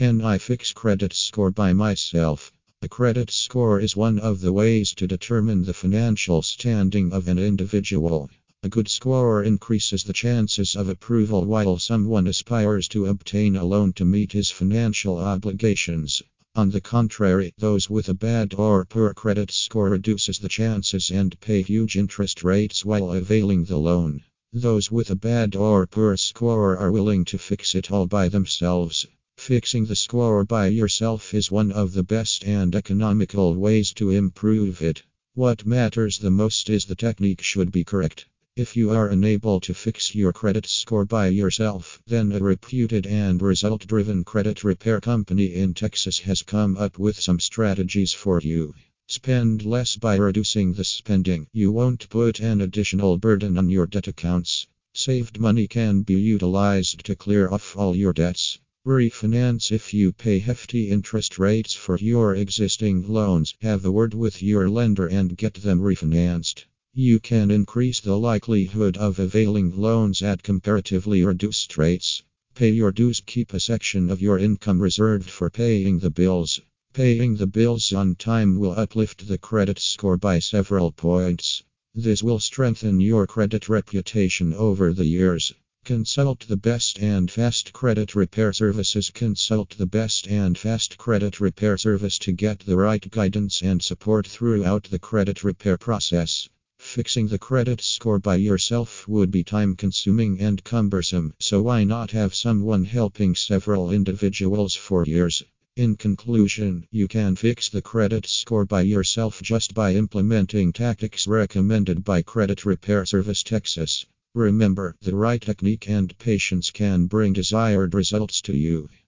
Can I fix credit score by myself? A credit score is one of the ways to determine the financial standing of an individual. A good score increases the chances of approval while someone aspires to obtain a loan to meet his financial obligations. On the contrary, those with a bad or poor credit score reduces the chances and pay huge interest rates while availing the loan. Those with a bad or poor score are willing to fix it all by themselves. Fixing the score by yourself is one of the best and economical ways to improve it. What matters the most is the technique should be correct. If you are unable to fix your credit score by yourself, then a reputed and result driven credit repair company in Texas has come up with some strategies for you. Spend less by reducing the spending. You won't put an additional burden on your debt accounts. Saved money can be utilized to clear off all your debts. Refinance if you pay hefty interest rates for your existing loans. Have a word with your lender and get them refinanced. You can increase the likelihood of availing loans at comparatively reduced rates. Pay your dues, keep a section of your income reserved for paying the bills. Paying the bills on time will uplift the credit score by several points. This will strengthen your credit reputation over the years. Consult the best and fast credit repair services. Consult the best and fast credit repair service to get the right guidance and support throughout the credit repair process. Fixing the credit score by yourself would be time consuming and cumbersome, so why not have someone helping several individuals for years? In conclusion, you can fix the credit score by yourself just by implementing tactics recommended by Credit Repair Service Texas. Remember, the right technique and patience can bring desired results to you.